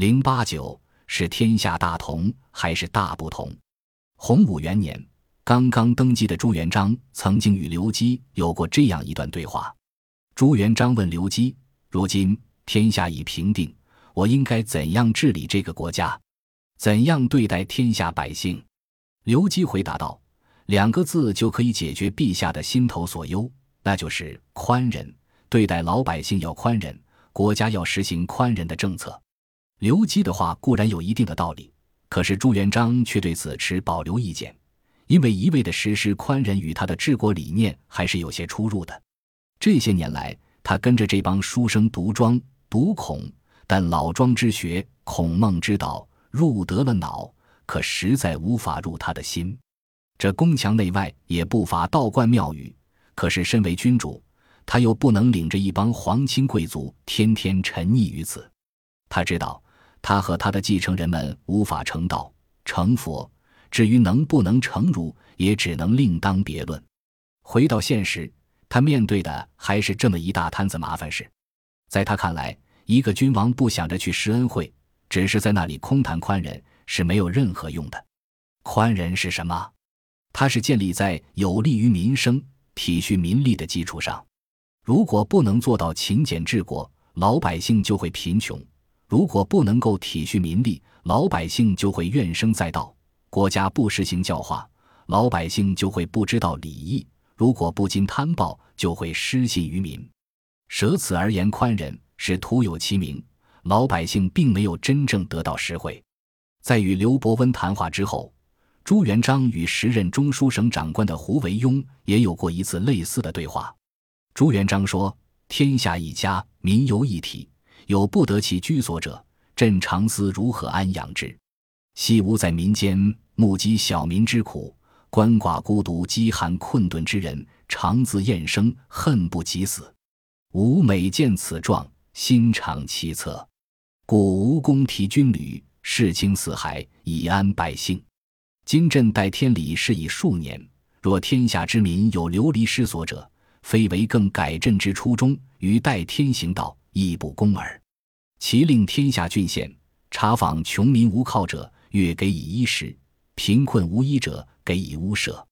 零八九是天下大同还是大不同？洪武元年，刚刚登基的朱元璋曾经与刘基有过这样一段对话。朱元璋问刘基：“如今天下已平定，我应该怎样治理这个国家？怎样对待天下百姓？”刘基回答道：“两个字就可以解决陛下的心头所忧，那就是宽仁。对待老百姓要宽仁，国家要实行宽仁的政策。”刘基的话固然有一定的道理，可是朱元璋却对此持保留意见，因为一味的实施宽仁与他的治国理念还是有些出入的。这些年来，他跟着这帮书生读庄、读孔，但老庄之学、孔孟之道入得了脑。可实在无法入他的心，这宫墙内外也不乏道观庙宇。可是身为君主，他又不能领着一帮皇亲贵族天天沉溺于此。他知道，他和他的继承人们无法成道成佛。至于能不能成儒，也只能另当别论。回到现实，他面对的还是这么一大摊子麻烦事。在他看来，一个君王不想着去施恩惠，只是在那里空谈宽仁。是没有任何用的。宽仁是什么？它是建立在有利于民生、体恤民利的基础上。如果不能做到勤俭治国，老百姓就会贫穷；如果不能够体恤民力，老百姓就会怨声载道。国家不实行教化，老百姓就会不知道礼义；如果不禁贪暴，就会失信于民。舍此而言宽仁，是徒有其名，老百姓并没有真正得到实惠。在与刘伯温谈话之后，朱元璋与时任中书省长官的胡惟庸也有过一次类似的对话。朱元璋说：“天下一家，民犹一体，有不得其居所者，朕常思如何安养之。昔吾在民间目击小民之苦，鳏寡孤独、饥寒困顿之人，常自厌生，恨不及死。吾每见此状，心常凄恻，故无功提军旅。”事清四海，以安百姓。今朕代天理是已数年，若天下之民有流离失所者，非为更改朕之初衷，于代天行道，亦不公耳。其令天下郡县查访穷民无靠者，月给以衣食；贫困无衣者，给以屋舍。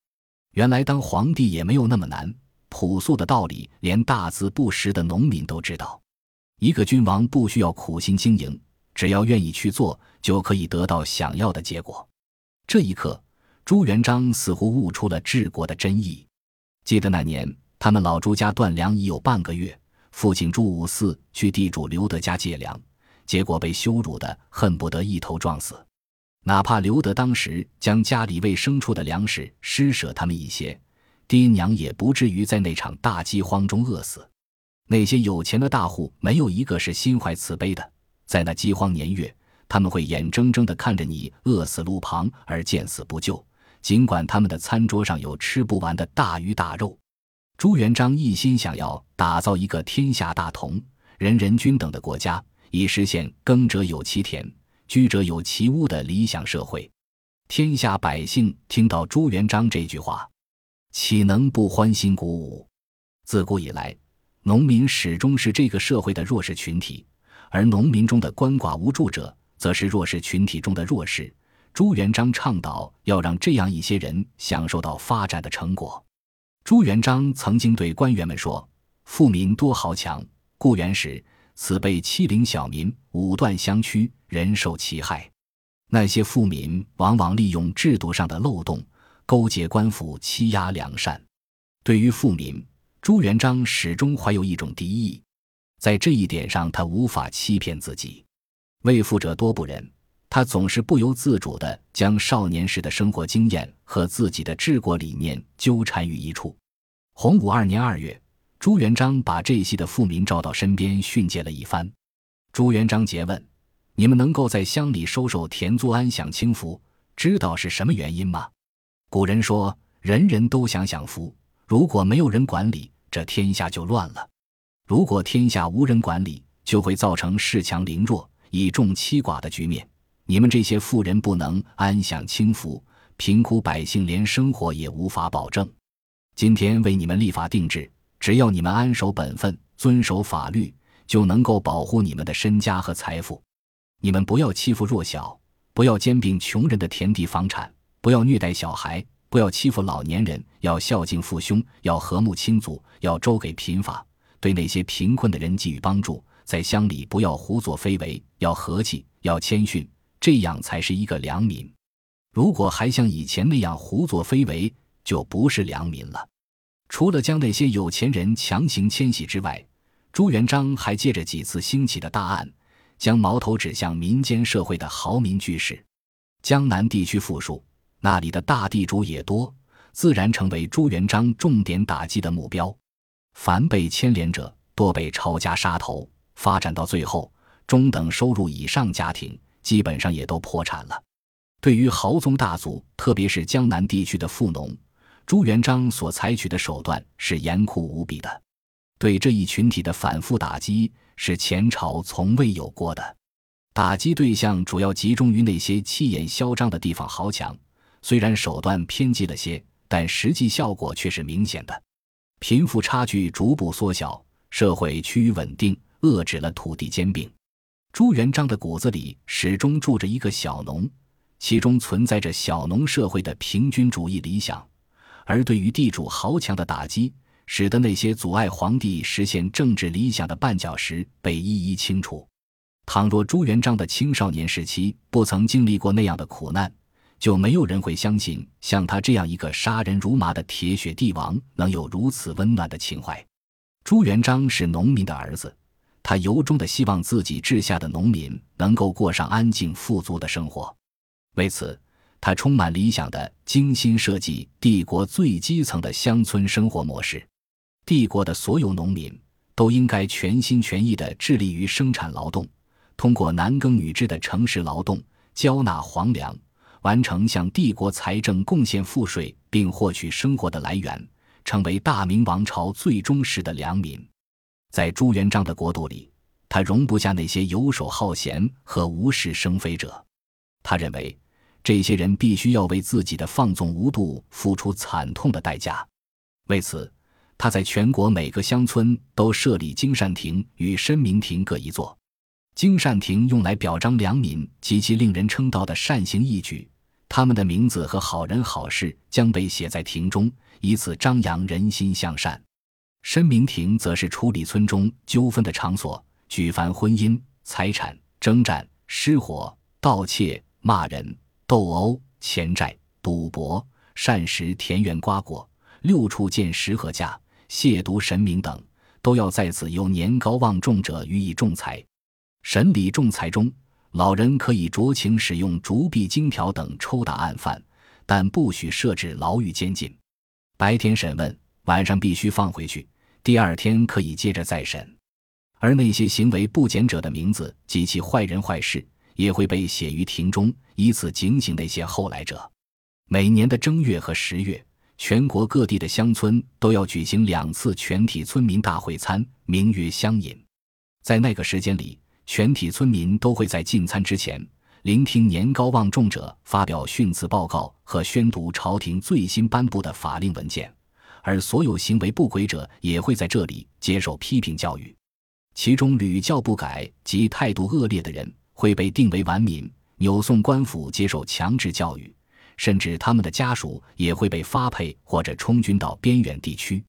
原来当皇帝也没有那么难，朴素的道理，连大字不识的农民都知道。一个君王不需要苦心经营。只要愿意去做，就可以得到想要的结果。这一刻，朱元璋似乎悟出了治国的真意。记得那年，他们老朱家断粮已有半个月，父亲朱五四去地主刘德家借粮，结果被羞辱的恨不得一头撞死。哪怕刘德当时将家里喂牲畜的粮食施舍他们一些，爹娘也不至于在那场大饥荒中饿死。那些有钱的大户，没有一个是心怀慈悲的。在那饥荒年月，他们会眼睁睁地看着你饿死路旁而见死不救，尽管他们的餐桌上有吃不完的大鱼大肉。朱元璋一心想要打造一个天下大同、人人均等的国家，以实现“耕者有其田，居者有其屋”的理想社会。天下百姓听到朱元璋这句话，岂能不欢欣鼓舞？自古以来，农民始终是这个社会的弱势群体。而农民中的鳏寡无助者，则是弱势群体中的弱势。朱元璋倡导要让这样一些人享受到发展的成果。朱元璋曾经对官员们说：“富民多豪强，故原始，此辈欺凌小民，武断相驱，人受其害。”那些富民往往利用制度上的漏洞，勾结官府，欺压良善。对于富民，朱元璋始终怀有一种敌意。在这一点上，他无法欺骗自己。为富者多不仁，他总是不由自主地将少年时的生活经验和自己的治国理念纠缠于一处。洪武二年二月，朱元璋把这些的富民召到身边训诫了一番。朱元璋诘问：“你们能够在乡里收受田租、安享清福，知道是什么原因吗？”古人说：“人人都想享福，如果没有人管理，这天下就乱了。”如果天下无人管理，就会造成恃强凌弱、以众欺寡的局面。你们这些富人不能安享清福，贫苦百姓连生活也无法保证。今天为你们立法定制，只要你们安守本分、遵守法律，就能够保护你们的身家和财富。你们不要欺负弱小，不要兼并穷人的田地房产，不要虐待小孩，不要欺负老年人，要孝敬父兄，要和睦亲族，要周给贫乏，对那些贫困的人给予帮助。在乡里不要胡作非为，要和气，要谦逊，这样才是一个良民。如果还像以前那样胡作非为，就不是良民了。除了将那些有钱人强行迁徙之外，朱元璋还借着几次兴起的大案，将矛头指向民间社会的豪民居士。江南地区富庶，那里的大地主也多，自然成为朱元璋重点打击的目标。凡被牵连者，多被抄家杀头。发展到最后，中等收入以上家庭基本上也都破产了。对于豪宗大族，特别是江南地区的富农，朱元璋所采取的手段是严酷无比的。对这一群体的反复打击是前朝从未有过的。打击对象主要集中于那些气焰嚣张的地方豪强，虽然手段偏激了些，但实际效果却是明显的。贫富差距逐步缩小，社会趋于稳定。遏制了土地兼并，朱元璋的骨子里始终住着一个小农，其中存在着小农社会的平均主义理想。而对于地主豪强的打击，使得那些阻碍皇帝实现政治理想的绊脚石被一一清除。倘若朱元璋的青少年时期不曾经历过那样的苦难，就没有人会相信像他这样一个杀人如麻的铁血帝王能有如此温暖的情怀。朱元璋是农民的儿子。他由衷的希望自己治下的农民能够过上安静富足的生活，为此，他充满理想的精心设计帝国最基层的乡村生活模式。帝国的所有农民都应该全心全意地致力于生产劳动，通过男耕女织的诚实劳动，交纳皇粮，完成向帝国财政贡献赋税，并获取生活的来源，成为大明王朝最忠实的良民。在朱元璋的国度里，他容不下那些游手好闲和无事生非者。他认为，这些人必须要为自己的放纵无度付出惨痛的代价。为此，他在全国每个乡村都设立经善亭与申明亭各一座。经善亭用来表彰良民及其令人称道的善行义举，他们的名字和好人好事将被写在亭中，以此张扬人心向善。申明亭则是处理村中纠纷的场所，举凡婚姻、财产、征战、失火、盗窃、骂人、斗殴、欠债、赌博、膳食田园瓜果、六处见石和架、亵渎神明等，都要在此由年高望重者予以仲裁。审理仲裁中，老人可以酌情使用竹篦、荆条等抽打案犯，但不许设置牢狱监禁。白天审问。晚上必须放回去，第二天可以接着再审。而那些行为不检者的名字及其坏人坏事也会被写于庭中，以此警醒那些后来者。每年的正月和十月，全国各地的乡村都要举行两次全体村民大会餐，名曰乡饮。在那个时间里，全体村民都会在进餐之前，聆听年高望重者发表训词报告和宣读朝廷最新颁布的法令文件。而所有行为不轨者也会在这里接受批评教育，其中屡教不改及态度恶劣的人会被定为顽民，扭送官府接受强制教育，甚至他们的家属也会被发配或者充军到边远地区。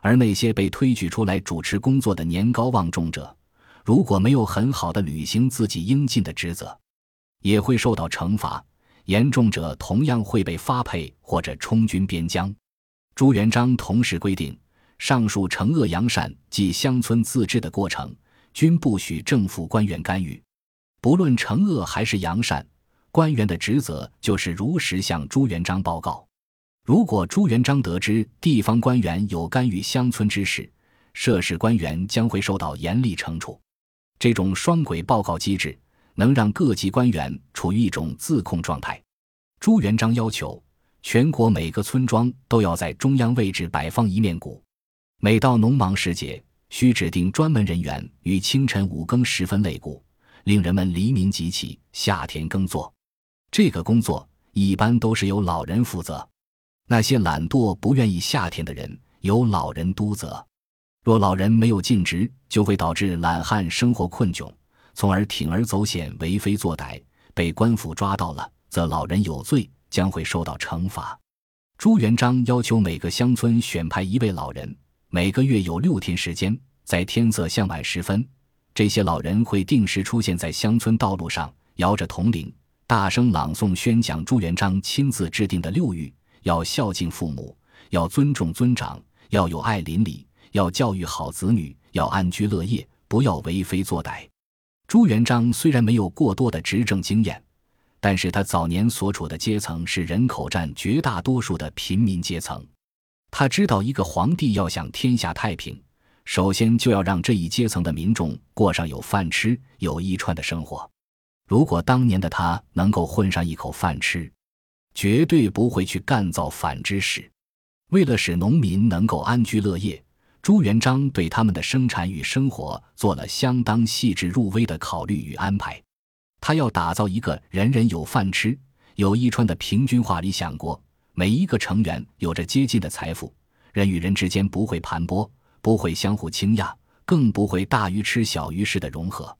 而那些被推举出来主持工作的年高望重者，如果没有很好的履行自己应尽的职责，也会受到惩罚，严重者同样会被发配或者充军边疆。朱元璋同时规定，上述惩恶扬善及乡村自治的过程，均不许政府官员干预。不论惩恶还是扬善，官员的职责就是如实向朱元璋报告。如果朱元璋得知地方官员有干预乡村之事，涉事官员将会受到严厉惩处。这种双轨报告机制，能让各级官员处于一种自控状态。朱元璋要求。全国每个村庄都要在中央位置摆放一面鼓，每到农忙时节，需指定专门人员于清晨五更时分擂鼓，令人们黎明即起下田耕作。这个工作一般都是由老人负责，那些懒惰不愿意下田的人由老人督责。若老人没有尽职，就会导致懒汉生活困窘，从而铤而走险、为非作歹，被官府抓到了，则老人有罪，将会受到惩罚。朱元璋要求每个乡村选派一位老人，每个月有六天时间，在天色向晚时分，这些老人会定时出现在乡村道路上，摇着铜铃，大声朗诵宣讲朱元璋亲自制定的六谕：要孝敬父母，要尊重尊长，要有爱邻里，要教育好子女，要安居乐业，不要为非作歹。朱元璋虽然没有过多的执政经验，但是他早年所处的阶层是人口占绝大多数的平民阶层。他知道，一个皇帝要想天下太平，首先就要让这一阶层的民众过上有饭吃、有衣穿的生活。如果当年的他能够混上一口饭吃，绝对不会去干造反之事。为了使农民能够安居乐业。朱元璋对他们的生产与生活做了相当细致入微的考虑与安排。他要打造一个人人有饭吃、有衣穿的平均化理想国，每一个成员有着接近的财富，人与人之间不会盘剥，不会相互倾轧，更不会大鱼吃小鱼似的融合。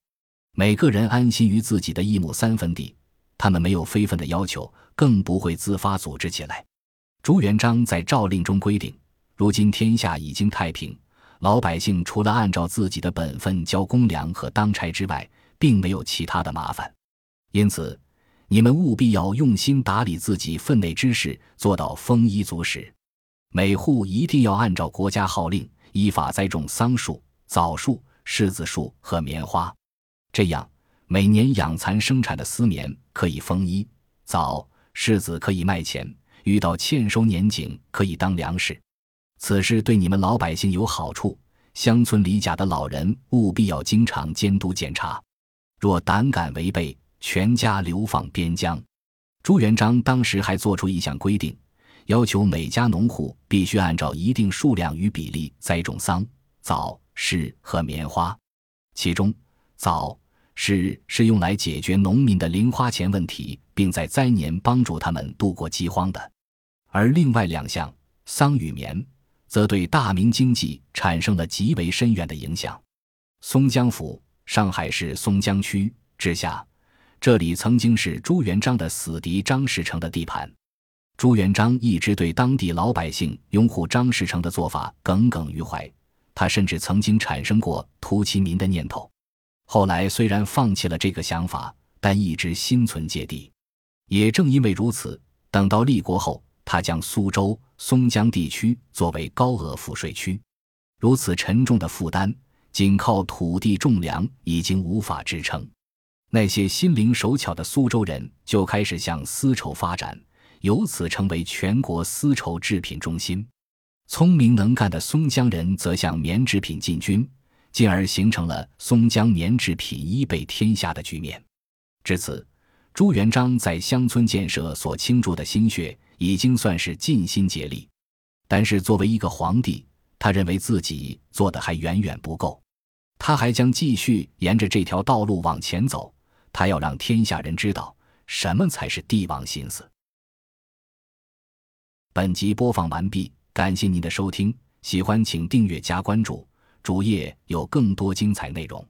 每个人安心于自己的一亩三分地，他们没有非分的要求，更不会自发组织起来。朱元璋在诏令中规定。如今天下已经太平，老百姓除了按照自己的本分交公粮和当差之外，并没有其他的麻烦。因此，你们务必要用心打理自己分内之事，做到丰衣足食。每户一定要按照国家号令，依法栽种桑树、枣树、柿子树和棉花。这样，每年养蚕生产的丝棉可以丰衣，枣、柿子可以卖钱，遇到欠收年景可以当粮食。此事对你们老百姓有好处，乡村里甲的老人务必要经常监督检查，若胆敢违背，全家流放边疆。朱元璋当时还做出一项规定，要求每家农户必须按照一定数量与比例栽种桑、枣、柿和棉花，其中枣、柿是用来解决农民的零花钱问题，并在灾年帮助他们度过饥荒的，而另外两项桑与棉。则对大明经济产生了极为深远的影响。松江府，上海市松江区之下，这里曾经是朱元璋的死敌张士诚的地盘。朱元璋一直对当地老百姓拥护张士诚的做法耿耿于怀，他甚至曾经产生过屠其民的念头。后来虽然放弃了这个想法，但一直心存芥蒂。也正因为如此，等到立国后。他将苏州、松江地区作为高额赋税区，如此沉重的负担，仅靠土地种粮已经无法支撑。那些心灵手巧的苏州人就开始向丝绸发展，由此成为全国丝绸制品中心。聪明能干的松江人则向棉制品进军，进而形成了松江棉制品一备天下的局面。至此，朱元璋在乡村建设所倾注的心血。已经算是尽心竭力，但是作为一个皇帝，他认为自己做的还远远不够，他还将继续沿着这条道路往前走。他要让天下人知道什么才是帝王心思。本集播放完毕，感谢您的收听，喜欢请订阅加关注，主页有更多精彩内容。